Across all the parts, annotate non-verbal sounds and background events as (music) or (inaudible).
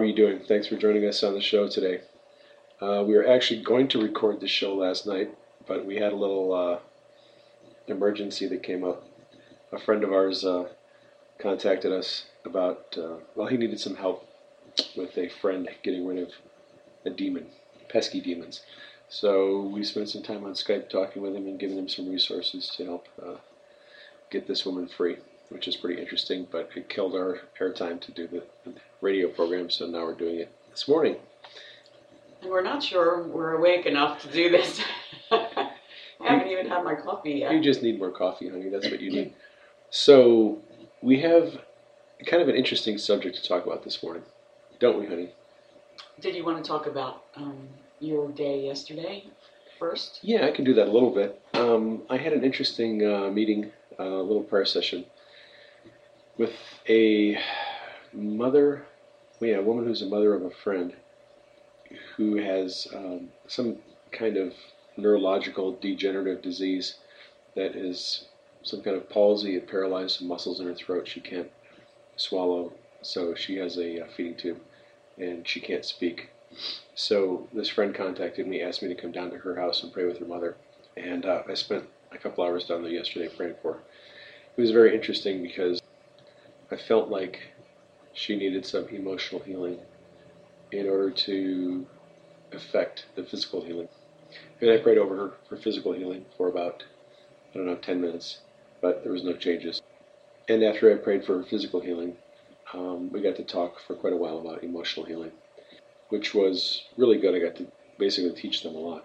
Are you doing? Thanks for joining us on the show today. Uh, we were actually going to record the show last night, but we had a little uh, emergency that came up. A friend of ours uh, contacted us about, uh, well, he needed some help with a friend getting rid of a demon, pesky demons. So we spent some time on Skype talking with him and giving him some resources to help uh, get this woman free which is pretty interesting, but it killed our airtime to do the radio program, so now we're doing it this morning. And we're not sure we're awake enough to do this. (laughs) I haven't even had my coffee yet. You just need more coffee, honey. That's what you need. So, we have kind of an interesting subject to talk about this morning, don't we, honey? Did you want to talk about um, your day yesterday first? Yeah, I can do that a little bit. Um, I had an interesting uh, meeting, a uh, little prayer session with a mother, yeah, a woman who's a mother of a friend who has um, some kind of neurological degenerative disease that is some kind of palsy. It paralyzed some muscles in her throat. She can't swallow, so she has a, a feeding tube and she can't speak. So this friend contacted me, asked me to come down to her house and pray with her mother, and uh, I spent a couple hours down there yesterday praying for her. It was very interesting because I felt like she needed some emotional healing in order to affect the physical healing. And I prayed over her for physical healing for about, I don't know, 10 minutes, but there was no changes. And after I prayed for her physical healing, um, we got to talk for quite a while about emotional healing, which was really good. I got to basically teach them a lot.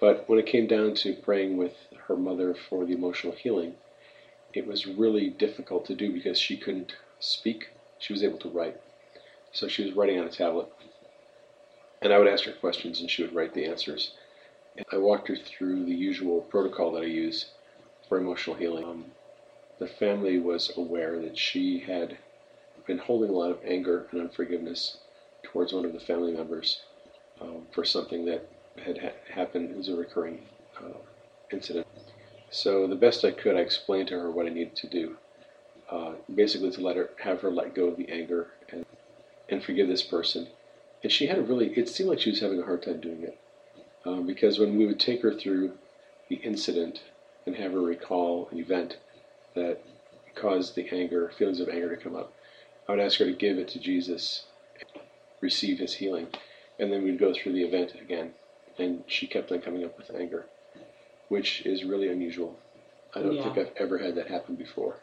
But when it came down to praying with her mother for the emotional healing, it was really difficult to do because she couldn't speak. She was able to write. So she was writing on a tablet. And I would ask her questions and she would write the answers. And I walked her through the usual protocol that I use for emotional healing. Um, the family was aware that she had been holding a lot of anger and unforgiveness towards one of the family members um, for something that had ha- happened. It was a recurring uh, incident. So the best I could, I explained to her what I needed to do. Uh, basically, to let her have her let go of the anger and and forgive this person. And she had a really. It seemed like she was having a hard time doing it um, because when we would take her through the incident and have her recall an event that caused the anger, feelings of anger to come up, I would ask her to give it to Jesus, receive His healing, and then we'd go through the event again. And she kept on coming up with anger which is really unusual. I don't yeah. think I've ever had that happen before.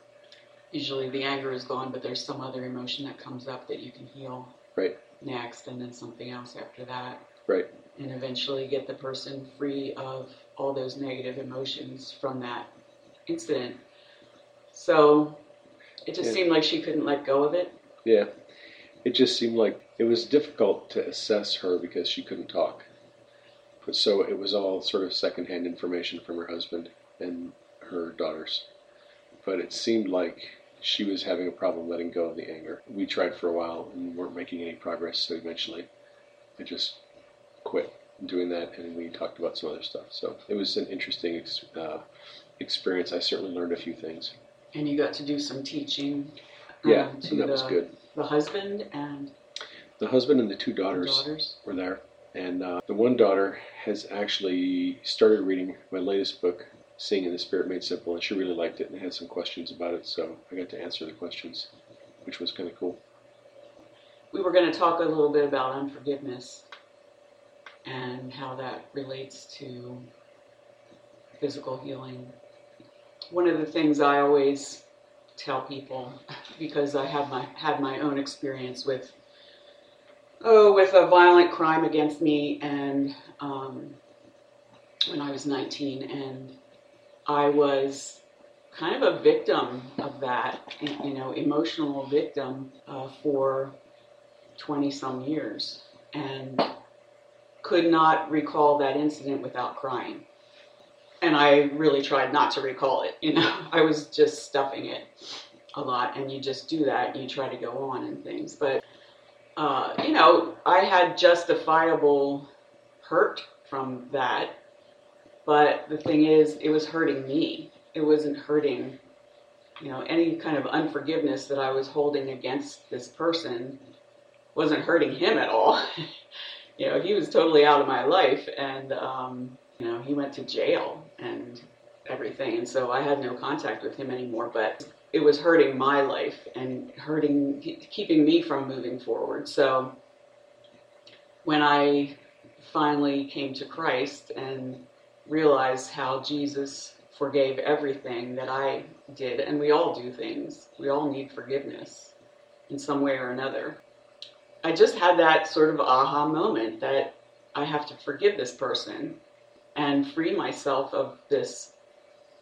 Usually the anger is gone, but there's some other emotion that comes up that you can heal right next, and then something else after that. Right. And eventually get the person free of all those negative emotions from that incident. So it just yeah. seemed like she couldn't let go of it. Yeah. It just seemed like it was difficult to assess her because she couldn't talk so it was all sort of secondhand information from her husband and her daughters. But it seemed like she was having a problem letting go of the anger. We tried for a while and weren't making any progress, so eventually I just quit doing that and we talked about some other stuff. So it was an interesting ex- uh, experience. I certainly learned a few things. And you got to do some teaching. Um, yeah, to that the, was good. The husband and the husband and the two daughters, daughters. were there. And uh, the one daughter has actually started reading my latest book, Seeing in the Spirit Made Simple, and she really liked it and had some questions about it, so I got to answer the questions, which was kind of cool. We were going to talk a little bit about unforgiveness and how that relates to physical healing. One of the things I always tell people, because I have my had my own experience with oh, with a violent crime against me, and um, when I was 19, and I was kind of a victim of that, you know, emotional victim uh, for 20 some years and could not recall that incident without crying. And I really tried not to recall it, you know, (laughs) I was just stuffing it a lot, and you just do that, you try to go on and things. But, uh, you know, I had justifiable hurt from that. But the thing is, it was hurting me. It wasn't hurting, you know, any kind of unforgiveness that I was holding against this person wasn't hurting him at all. (laughs) you know, he was totally out of my life, and um, you know, he went to jail and everything, and so I had no contact with him anymore. But it was hurting my life and hurting, keeping me from moving forward. So when I finally came to Christ and realized how Jesus forgave everything that I did, and we all do things. We all need forgiveness in some way or another. I just had that sort of aha moment that I have to forgive this person and free myself of this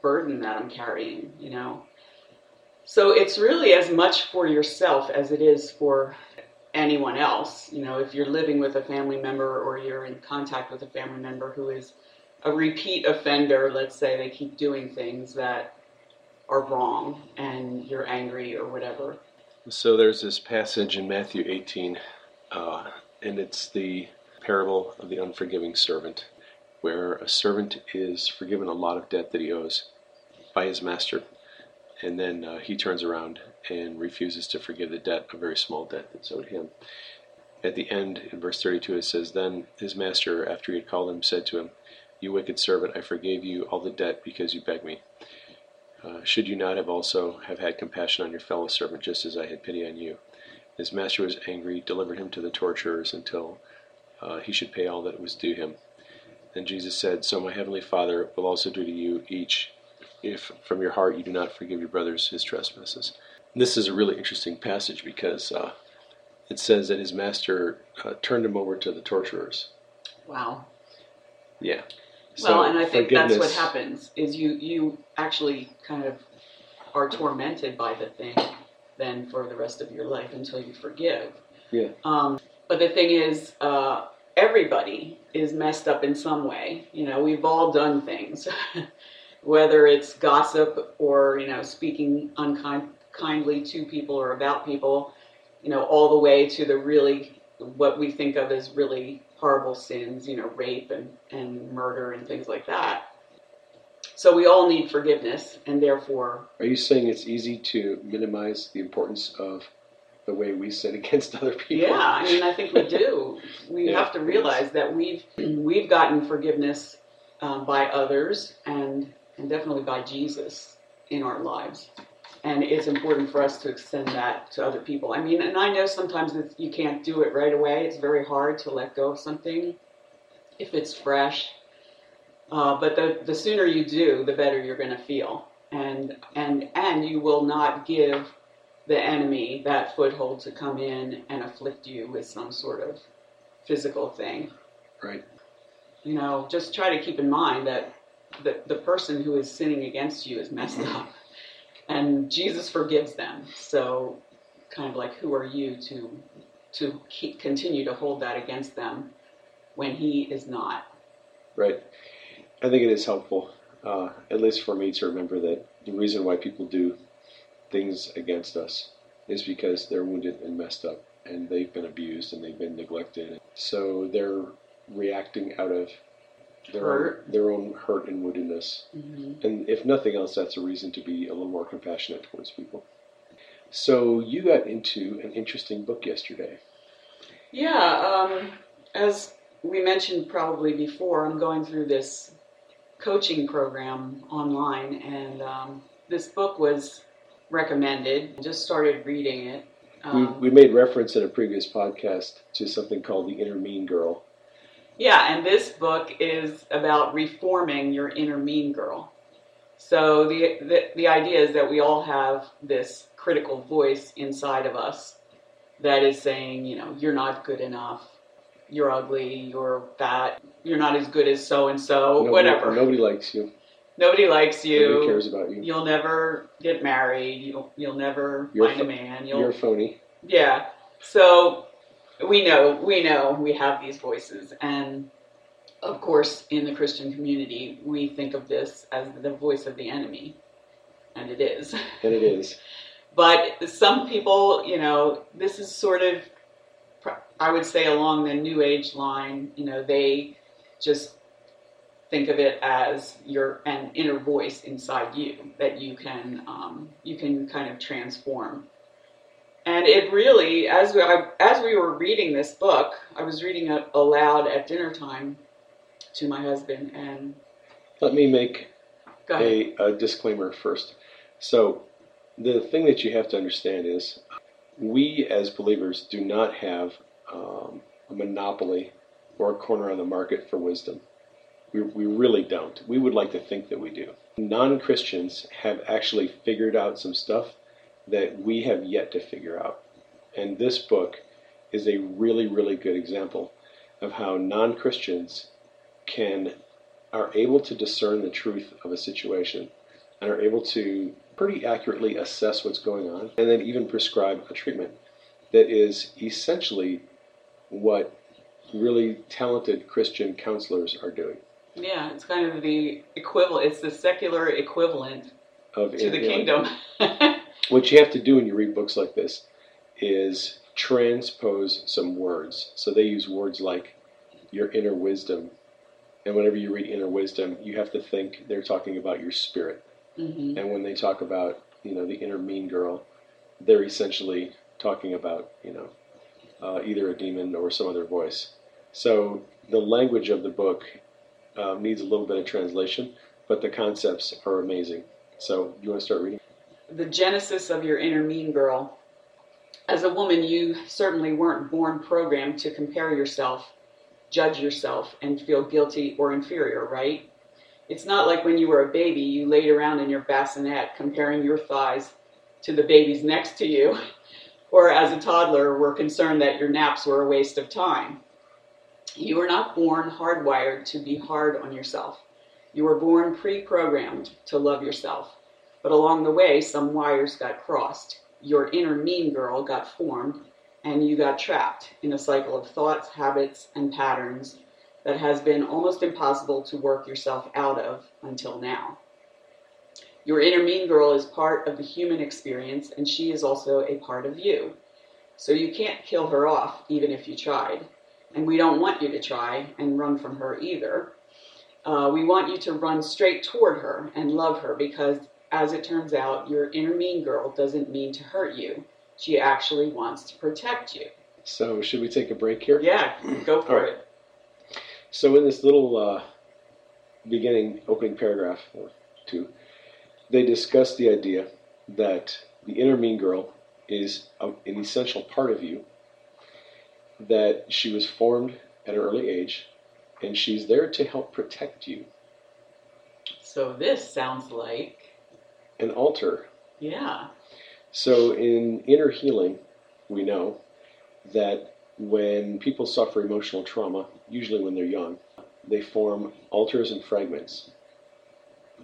burden that I'm carrying, you know. So it's really as much for yourself as it is for anyone else. You know, if you're living with a family member or you're in contact with a family member who is a repeat offender, let's say they keep doing things that are wrong and you're angry or whatever, so there's this passage in Matthew 18, uh, and it's the parable of the unforgiving servant, where a servant is forgiven a lot of debt that he owes by his master, and then uh, he turns around and refuses to forgive the debt, a very small debt that's owed him. At the end, in verse 32, it says, Then his master, after he had called him, said to him, You wicked servant, I forgave you all the debt because you begged me. Uh, should you not have also have had compassion on your fellow servant, just as I had pity on you? His master was angry, delivered him to the torturers until uh, he should pay all that was due him. Then Jesus said, So my heavenly Father will also do to you each, if from your heart you do not forgive your brothers his trespasses. And this is a really interesting passage because uh, it says that his master uh, turned him over to the torturers. Wow. Yeah. Well, and I think that's what happens is you you actually kind of are tormented by the thing then for the rest of your life until you forgive. Yeah. Um, but the thing is, uh, everybody is messed up in some way. You know, we've all done things, (laughs) whether it's gossip or you know speaking unkindly to people or about people. You know, all the way to the really what we think of as really horrible sins, you know, rape and, and murder and things like that. So we all need forgiveness, and therefore. Are you saying it's easy to minimize the importance of the way we sin (laughs) against other people? Yeah, I mean, I think we do. We yeah, have to realize that we've we've gotten forgiveness um, by others, and and definitely by Jesus in our lives and it's important for us to extend that to other people. I mean, and I know sometimes you can't do it right away. It's very hard to let go of something if it's fresh. Uh, but the, the sooner you do, the better you're going to feel, and and and you will not give the enemy that foothold to come in and afflict you with some sort of physical thing. Right. You know, just try to keep in mind that the, the person who is sinning against you is messed up and Jesus forgives them. So, kind of like, who are you to to keep, continue to hold that against them when He is not? Right. I think it is helpful, uh, at least for me, to remember that the reason why people do things against us is because they're wounded and messed up, and they've been abused and they've been neglected. So they're reacting out of their hurt. own, their own hurt and woundedness. Mm-hmm. And if nothing else, that's a reason to be a little more compassionate towards people. So you got into an interesting book yesterday. Yeah, um, as we mentioned probably before, I'm going through this coaching program online, and um, this book was recommended. Just started reading it. Um, we, we made reference in a previous podcast to something called the Inner Mean Girl. Yeah, and this book is about reforming your inner mean girl. So the, the, the idea is that we all have this critical voice inside of us that is saying, you know, you're not good enough, you're ugly, you're fat, you're not as good as so and so, whatever. Nobody likes you. Nobody likes you. Nobody cares about you. You'll never get married. You'll you'll never You're find a man. You'll You're phony. yeah. So we know we know we have these voices, and of course, in the Christian community, we think of this as the voice of the enemy, and it is. (laughs) And it is. But some people, you know, this is sort of, I would say, along the New Age line. You know, they just think of it as your an inner voice inside you that you can um, you can kind of transform. And it really, as we I, as we were reading this book, I was reading it aloud at dinner time to my husband, and Let me make a, a disclaimer first. So, the thing that you have to understand is we as believers do not have um, a monopoly or a corner on the market for wisdom. We, we really don't. We would like to think that we do. Non Christians have actually figured out some stuff that we have yet to figure out. And this book is a really, really good example of how non Christians can are able to discern the truth of a situation and are able to pretty accurately assess what's going on and then even prescribe a treatment that is essentially what really talented Christian counselors are doing. Yeah, it's kind of the equivalent. It's the secular equivalent Of to the you know, kingdom. (laughs) what you have to do when you read books like this is transpose some words. So they use words like your inner wisdom. And whenever you read inner wisdom, you have to think they're talking about your spirit. hmm And when they talk about, you know, the inner mean girl, they're essentially talking about, you know, uh, either a demon or some other voice. So the language of the book um, needs a little bit of translation, but the concepts are amazing. So you want to start reading? The genesis of your inner mean girl. As a woman, you certainly weren't born programmed to compare yourself, judge yourself, and feel guilty or inferior, right? It's not like when you were a baby, you laid around in your bassinet comparing your thighs to the babies next to you, (laughs) or as a toddler, were concerned that your naps were a waste of time. You were not born hardwired to be hard on yourself. You were born pre programmed to love yourself. But along the way, some wires got crossed. Your inner mean girl got formed, and you got trapped in a cycle of thoughts, habits, and patterns that has been almost impossible to work yourself out of until now. Your inner mean girl is part of the human experience, and she is also a part of you. So you can't kill her off, even if you tried. And we don't want you to try and run from her either. Uh, we want you to run straight toward her and love her because, as it turns out, your inner mean girl doesn't mean to hurt you. She actually wants to protect you. So should we take a break here? Yeah, go for right. it. So in this little uh, beginning opening paragraph or two, they discuss the idea that the inner mean girl is an essential part of you. That she was formed at an early age, and she's there to help protect you. So this sounds like, An alter. yeah, So in inner healing, we know that when people suffer emotional trauma, usually when they're young, they form alters and fragments.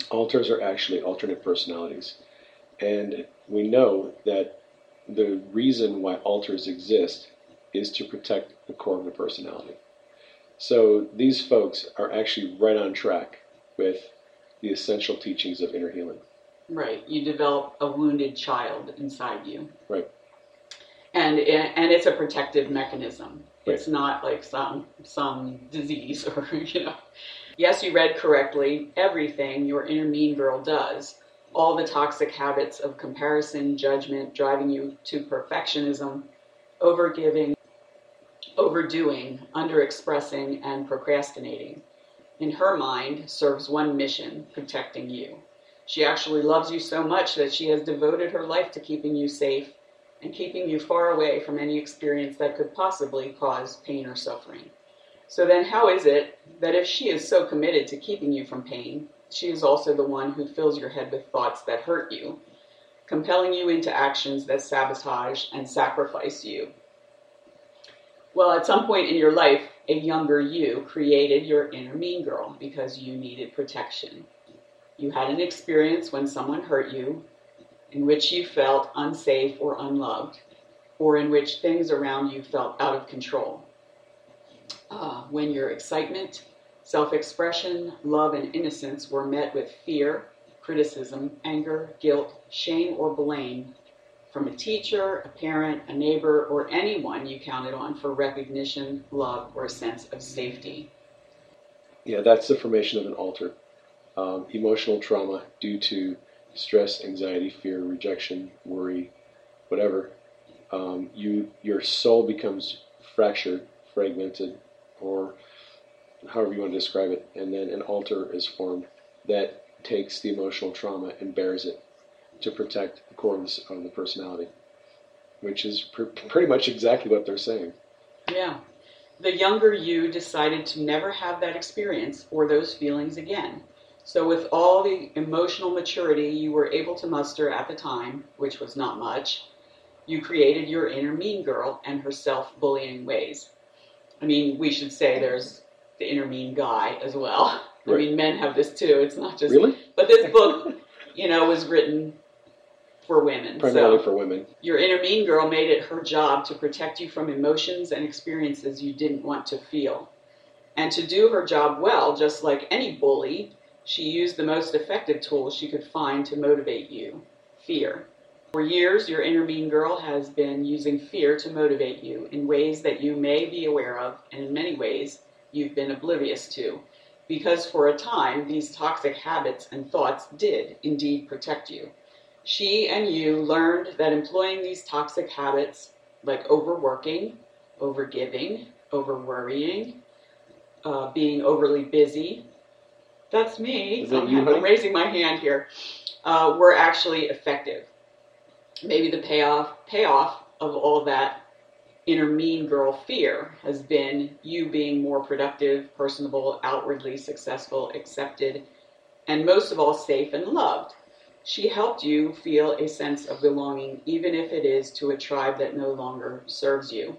Alters are actually alternate personalities. And we know that the reason why alters exist is to protect the core of the personality. So these folks are actually right on track with the essential teachings of inner healing. Right. You develop a wounded child inside you. Right. And and it's a protective mechanism. Right. It's not like some some disease or (laughs) you know. Yes, you read correctly. Everything your inner mean girl does, all the toxic habits of comparison, judgment, driving you to perfectionism, overgiving, overdoing, underexpressing, and procrastinating, in her mind serves one mission protecting you. She actually loves you so much that she has devoted her life to keeping you safe and keeping you far away from any experience that could possibly cause pain or suffering. So then, how is it that if she is so committed to keeping you from pain, she is also the one who fills your head with thoughts that hurt you, compelling you into actions that sabotage and sacrifice you? Well, at some point in your life, a younger you created your inner mean girl because you needed protection. You had an experience when someone hurt you, in which you felt unsafe or unloved, or in which things around you felt out of control. Uh, when your excitement, self expression, love, and innocence were met with fear, criticism, anger, guilt, shame, or blame from a teacher, a parent, a neighbor, or anyone you counted on for recognition, love, or a sense of safety. Yeah, that's the formation of an alter. Um, emotional trauma due to stress, anxiety, fear, rejection, worry, whatever. Um, you your soul becomes fractured, fragmented, or however you want to describe it, and then an alter is formed that takes the emotional trauma and bears it to protect the core of the, of the personality, which is pr- pretty much exactly what they're saying. Yeah. The younger you decided to never have that experience or those feelings again. So, with all the emotional maturity you were able to muster at the time, which was not much, you created your inner mean girl and her self bullying ways. I mean, we should say there's the inner mean guy as well. I mean, men have this too. It's not just. Really? But this book, you know, was written for women. Primarily so for women. your inner mean girl made it her job to protect you from emotions and experiences you didn't want to feel. And to do her job well, just like any bully, she used the most effective tool she could find to motivate you fear. For years, your inner mean girl has been using fear to motivate you in ways that you may be aware of, and in many ways, you've been oblivious to. Because for a time, these toxic habits and thoughts did indeed protect you. She and you learned that employing these toxic habits, like overworking, overgiving, overworrying, uh, being overly busy, that's me. Is that I'm, you, honey? raising my hand here. Uh, were actually effective. Maybe the payoff payoff of all that inner mean girl fear has been you being more productive, personable, outwardly successful, accepted, and most of all, safe and loved. She helped you feel a sense of belonging, even if it is to a tribe that no longer serves you.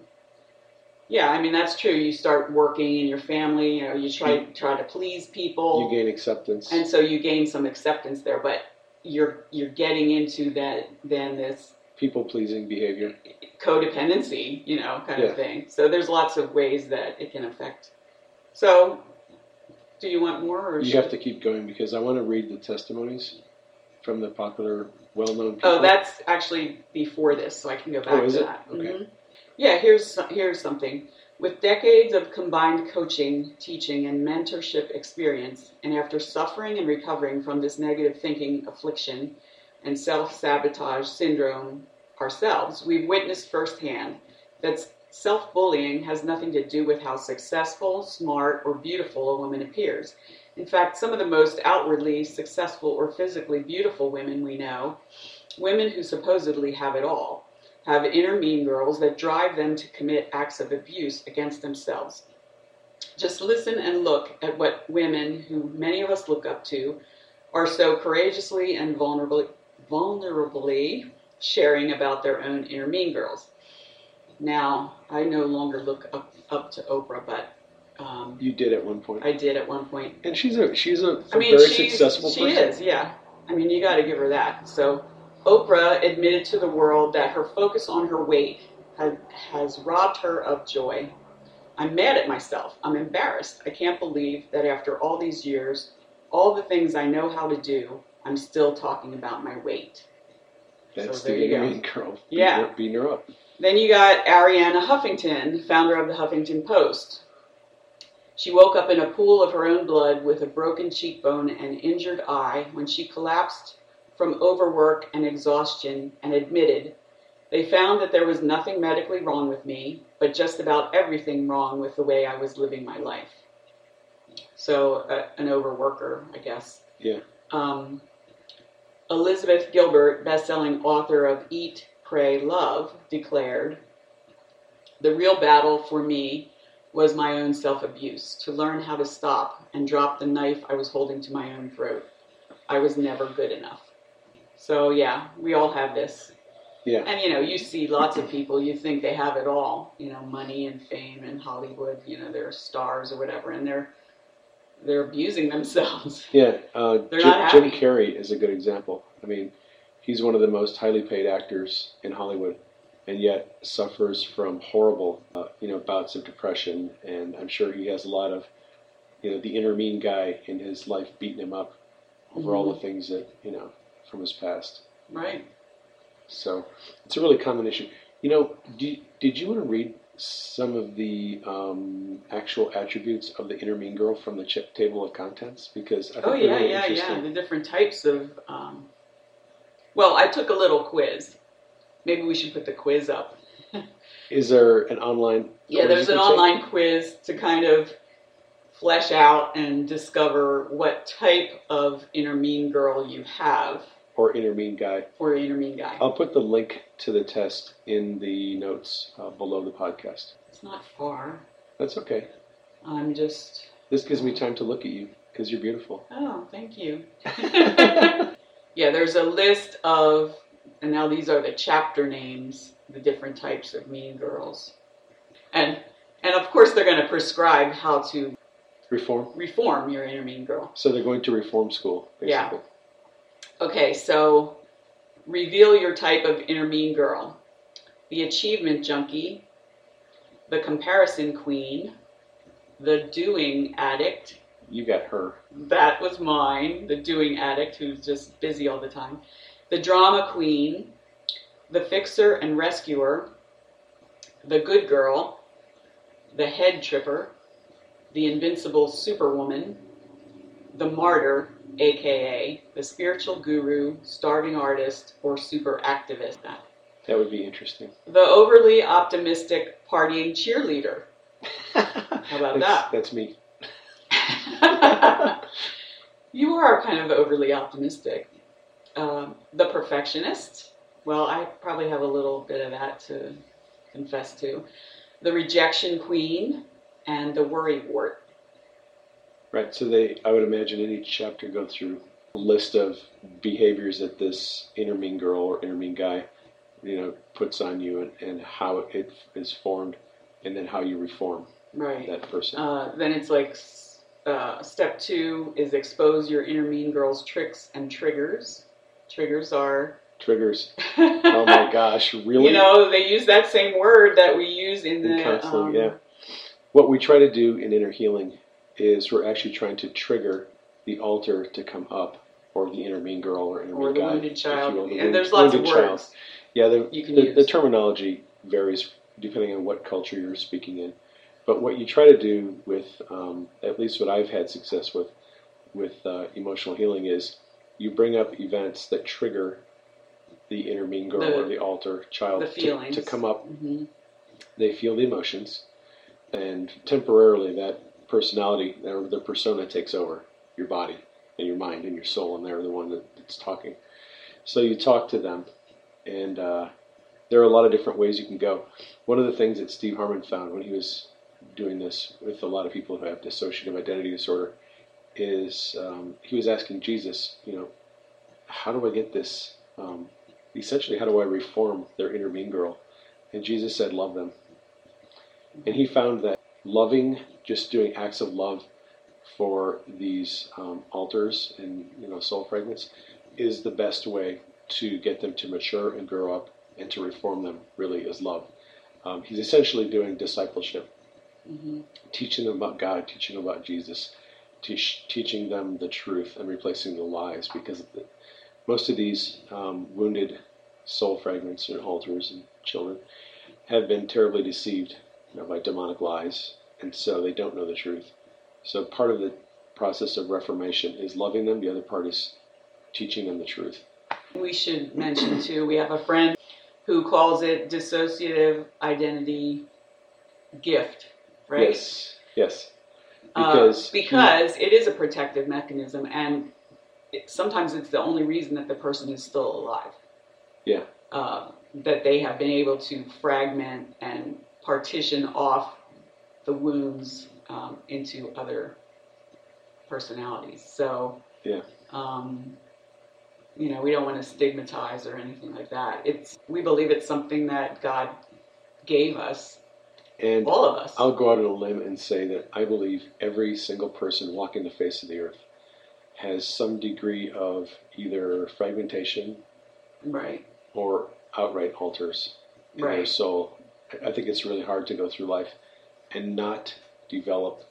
Yeah, I mean that's true. You start working in your family, you know, you try try to please people, You gain acceptance. and so you gain some acceptance there. But you're you're getting into that then this People pleasing behavior. codependency, you know, kind Yeah. of thing. So there's lots of ways that it can affect. So, do you want more, or You should- have to keep going because I want to read the testimonies from the popular, well known people. Oh, that's actually before this, so I can go back Oh, is to it? that. Okay. Mhm. Yeah, here's here's something. With decades of combined coaching, teaching, and mentorship experience, and after suffering and recovering from this negative thinking affliction and self sabotage syndrome ourselves, we've witnessed firsthand that self bullying has nothing to do with how successful, smart, or beautiful a woman appears. In fact, some of the most outwardly successful or physically beautiful women we know, women who supposedly have it all, have inner mean girls that drive them to commit acts of abuse against themselves. Just listen and look at what women, who many of us look up to, are so courageously and vulnerably, vulnerably sharing about their own inner mean girls. Now, I no longer look up, up to Oprah, but um, You did at one point. I did at one point. and she's a she's a, I mean, very she's, successful she person. She is, yeah. I mean, you got to give her that. So, Oprah admitted to the world that her focus on her weight had, has robbed her of joy. I'm mad at myself. I'm embarrassed. I can't believe that after all these years, all the things I know how to do, I'm still talking about my weight. That's So the there you go. mean girl. Yeah. beating her up. Then you got Arianna Huffington, founder of the Huffington Post. She woke up in a pool of her own blood with a broken cheekbone and injured eye when she collapsed from overwork and exhaustion and admitted, They found that there was nothing medically wrong with me, but just about everything wrong with the way I was living my life. So, uh, an overworker, I guess. Yeah. Um, Elizabeth Gilbert, best-selling author of Eat, Pray, Love, declared, "The real battle for me was my own self-abuse, to learn how to stop and drop the knife I was holding to my own throat. I was never good enough." So, yeah, we all have this. Yeah. And you know, you see lots of people, you think they have it all, you know, money and fame and Hollywood, you know, they're stars or whatever, and they're they're abusing themselves. (laughs) Yeah, uh, They're Jim, Jim. Carrey is a good example. I mean, he's one of the most highly paid actors in Hollywood, and yet suffers from horrible, uh, you know, bouts of depression. And I'm sure he has a lot of, you know, the inner mean guy in his life beating him up over all the things that you know from his past. Right. So it's a really common issue. You know, do, did you want to read some of the um, actual attributes of the inner mean girl from the table of contents? Because I think Oh yeah, really yeah, yeah. The different types of. Um, well, I took a little quiz. Maybe we should put the quiz up. (laughs) Is there an online? Yeah, there's an take? online quiz to kind of flesh out and discover what type of inner mean girl you have or inner mean guy. or inner mean guy. I'll put the link to the test in the notes uh, below the podcast. It's not far. That's okay. I'm just. This gives me time to look at you because you're beautiful. Oh, thank you. (laughs) yeah, there's a list of, and now these are the chapter names, the different types of mean girls, and and of course they're going to prescribe how to Reform. reform your inner mean girl. So they're going to reform school, basically. Yeah. Okay, so reveal your type of inner mean girl. The achievement junkie, the comparison queen, the doing addict. You got her. That was mine, the doing addict who's just busy all the time. The drama queen, the fixer and rescuer, the good girl, the head tripper, the invincible superwoman, the martyr, aka the spiritual guru, starving artist, or super activist. That would be interesting. The overly optimistic partying cheerleader. (laughs) How about that's, That's me. (laughs) you are kind of overly optimistic. Um, the perfectionist. Well, I probably have a little bit of that to confess to. The rejection queen and the worry wart. Right. So they, I would imagine, in each chapter go through a list of behaviors that this inner mean girl or inner mean guy, you know, puts on you, and, and how it is formed, and then how you reform Right. that person. Uh, then it's like uh, step two is expose your inner mean girl's tricks and triggers. Triggers are. Triggers. (laughs) Oh my gosh! Really? You know, they use that same word that we use in in the. counseling, um, yeah. What we try to do in inner healing is we're actually trying to trigger the alter to come up, or the inner mean girl, or inner Or mean the guy, wounded child. will, the and wound- there's lots of wounded child. words. Yeah, the, you can the, the terminology varies depending on what culture you're speaking in. But what you try to do with, um, at least what I've had success with, with uh, emotional healing is you bring up events that trigger the inner mean girl The- or the alter child the to, to come up. hmm They feel the emotions, and temporarily that personality or the persona takes over your body and your mind and your soul, and they're the one that, that's talking. So you talk to them, and uh, there are a lot of different ways you can go. One of the things that Steve Harmon found when he was doing this with a lot of people who have dissociative identity disorder is um, he was asking Jesus, you know, how do I get this? Um, essentially, how do I reform their inner mean girl? And Jesus said, love them. And he found that loving, just doing acts of love for these um, alters and you know soul fragments, is the best way to get them to mature and grow up and to reform them. Really, is love. Um, he's essentially doing discipleship, hmm teaching them about God, teaching them about Jesus, teach, teaching them the truth and replacing the lies. Because the, most of these um, wounded soul fragments and alters and children have been terribly deceived you know, by demonic lies, and so they don't know the truth. So part of the process of reformation is loving them. The other part is teaching them the truth. We should mention too, we have a friend who calls it dissociative identity gift, right? Yes. Yes. Uh, Because because it is a protective mechanism, and it, sometimes it's the only reason that the person is still alive. Yeah. Uh, that they have been able to fragment and partition off the wounds um, into other personalities. So, Yeah. um, you know, we don't want to stigmatize or anything like that. It's we believe it's something that God gave us And All of us. I'll go out on a limb and say that I believe every single person walking the face of the earth has some degree of either fragmentation right. or outright alters in their soul. I think it's really hard to go through life and not develop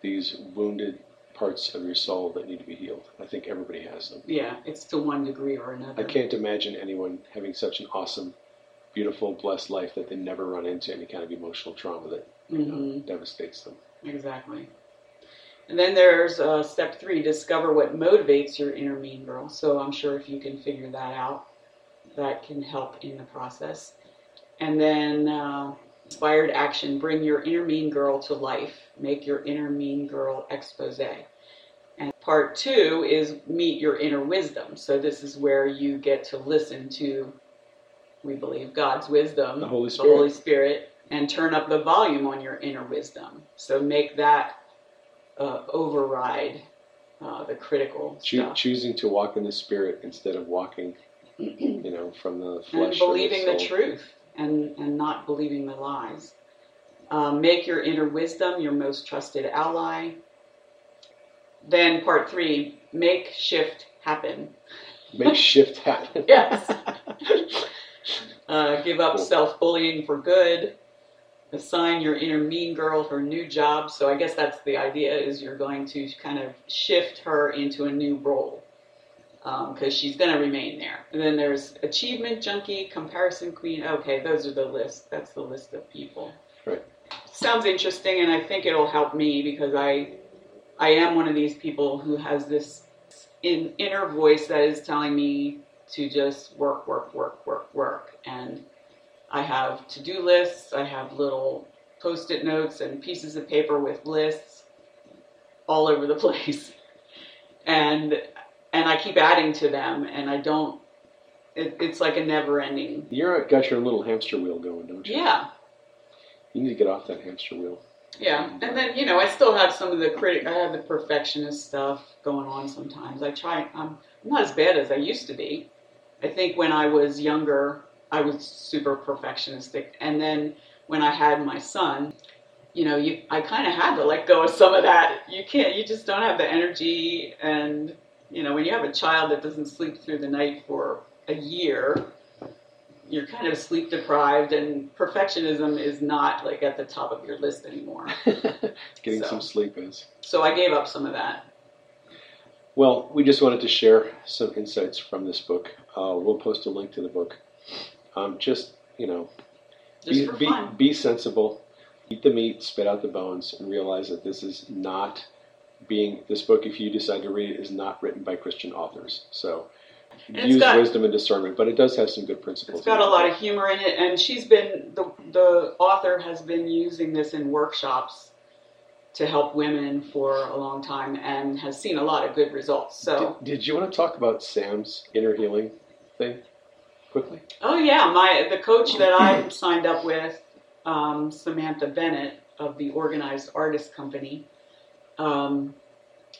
these wounded parts of your soul that need to be healed. I think everybody has them. Yeah, it's to one degree or another. I can't imagine anyone having such an awesome, beautiful, blessed life that they never run into any kind of emotional trauma that you know, devastates them. Exactly. And then there's uh, step three discover what motivates your inner mean girl. So I'm sure if you can figure that out, that can help in the process. And then uh, inspired action bring your inner mean girl to life, make your inner mean girl expose. And part two is meet your inner wisdom. So this is where you get to listen to, we believe, God's wisdom, The Holy the Spirit. Holy Spirit, and turn up the volume on your inner wisdom. So make that uh, override uh, the critical stuff. choosing to walk in the spirit instead of walking, you know, from the flesh. and believing the soul. truth and, and not believing the lies. Um, make your inner wisdom your most trusted ally. Then part three, make shift happen. Make shift happen. (laughs) Yes. Uh, give up Cool. self bullying for good. Assign your inner mean girl her new job. So I guess that's the idea: is you're going to kind of shift her into a new role Um, because she's going to remain there. And then there's achievement junkie, comparison queen. Okay, those are the list. That's the list of people. Right. Sounds interesting, and I think it'll help me because I, I am one of these people who has this in, inner voice that is telling me to just work, work, work, work, work. And I have to do lists, I have little post it notes and pieces of paper with lists all over the (laughs) place. And and I keep adding to them, and I don't. It, it's like a never ending. You're uh, got your little hamster wheel going, don't you? Yeah, You need to get off that hamster wheel. yeah. And then you know, I still have some of the critic. I have the perfectionist stuff going on sometimes. I try. I'm not as bad as I used to be. I think when I was younger, I was super perfectionistic, and then when I had my son, you know, you I kind of had to let go of some of that. You can't. You just don't have the energy, and you know, when you have a child that doesn't sleep through the night for a year, you're kind of sleep deprived, and perfectionism is not like at the top of your list anymore. (laughs) Getting So. some sleep is. So I gave up some of that. Well, we just wanted to share some insights from this book. Uh, we'll post a link to the book. Um, just you know, Just be, be, be sensible, eat the meat, spit out the bones, and realize that this is not being this book. If you decide to read it, is not written by Christian authors. So use got- wisdom and discernment, but it does have some good principles. It's got a lot of humor in it, and she's been the the author has been using this in workshops to help women for a long time, and has seen a lot of good results. So, Did, did you want to talk about Sam's inner healing thing quickly? oh yeah, my the coach that I signed up with, um, Samantha Bennett of the Organized Artist Company, um,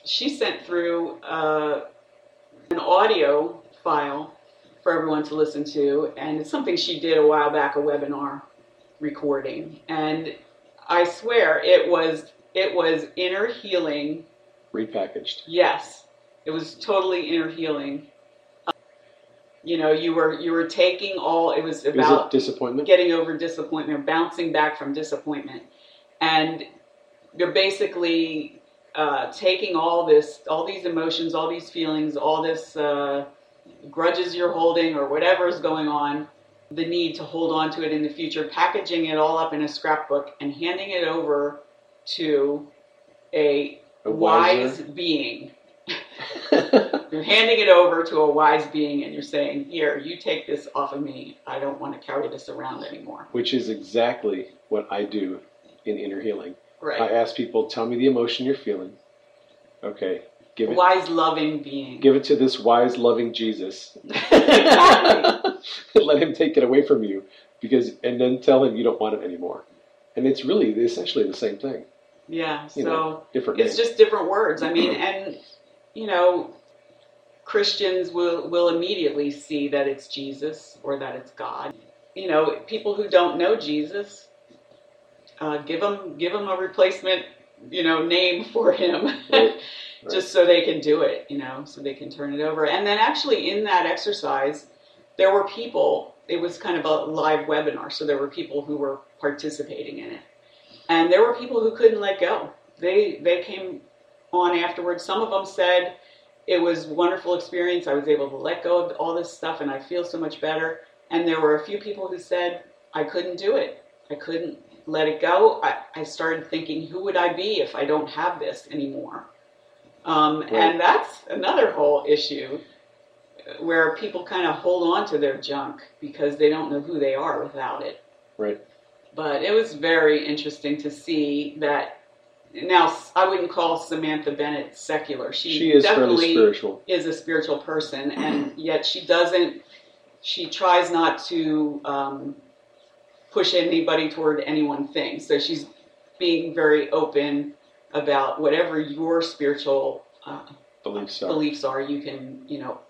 she sent through uh, an audio file for everyone to listen to, and it's something she did a while back, a webinar recording, and I swear it was it was inner healing. Repackaged. Yes, it was totally inner healing. Um, you know, you were you were taking all. It was Is it about disappointment? getting over disappointment, bouncing back from disappointment, and you're basically uh, taking all this, all these emotions, all these feelings, all this uh, grudges you're holding, or whatever is going on, the need to hold on to it in the future, packaging it all up in a scrapbook and handing it over to a, A wise being. (laughs) You're handing it over to a wise being, and you're saying, "Here, you take this off of me. I don't want to carry this around anymore." Which is exactly what I do in inner healing. I ask people, tell me the emotion you're feeling. Okay, give it, wise, loving being. give it to this wise, loving Jesus. (laughs) Let him take it away from you, because and then tell him you don't want it anymore. And it's really essentially the same thing, Yeah. You So know, different it's name. just different words. I mean, and you know, Christians will will immediately see that it's Jesus or that it's God. You know, people who don't know Jesus, uh, give them give them a replacement, you know, name (laughs) for him, Right, (laughs) just so they can do it, you know, so they can turn it over. And then actually in that exercise, there were people. It was kind of a live webinar, so there were people who were participating in it, and there were people who couldn't let go. They they came on afterwards. Some of them said it was a wonderful experience. I was able to let go of all this stuff, and I feel so much better. And there were a few people who said I couldn't do it. I couldn't let it go. I, I started thinking, who would I be if I don't have this anymore? Um, Right. And that's another whole issue where people kind of hold on to their junk because they don't know who they are without it. right. But it was very interesting to see that. Now, I wouldn't call Samantha Bennett secular. She, She is definitely spiritual. is a spiritual person, and yet she doesn't. She tries not to um, push anybody toward any one thing. So she's being very open about whatever your spiritual uh, Beliefs are. beliefs are. You can, you know,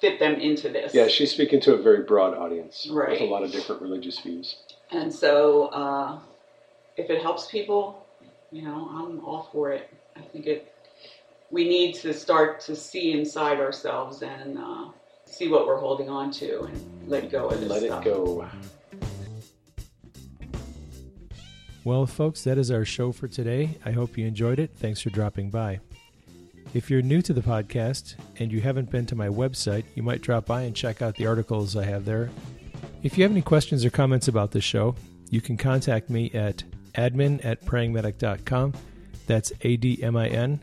fit them into this. Yeah, she's speaking to a very broad audience with a lot of different religious views. And so, uh, if it helps people, you know, I'm all for it. I think it. We need to start to see inside ourselves and uh, see what we're holding on to and let go of this Let stuff. it go. Well, folks, that is our show for today. I hope you enjoyed it. Thanks for dropping by. If you're new to the podcast and you haven't been to my website, you might drop by and check out the articles I have there. If you have any questions or comments about the show, you can contact me at admin at prayingmedic.com. That's A D M I N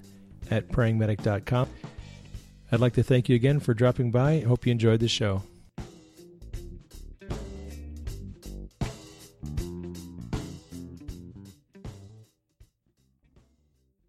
at prayingmedic.com. I'd like to thank you again for dropping by. Hope you enjoyed the show.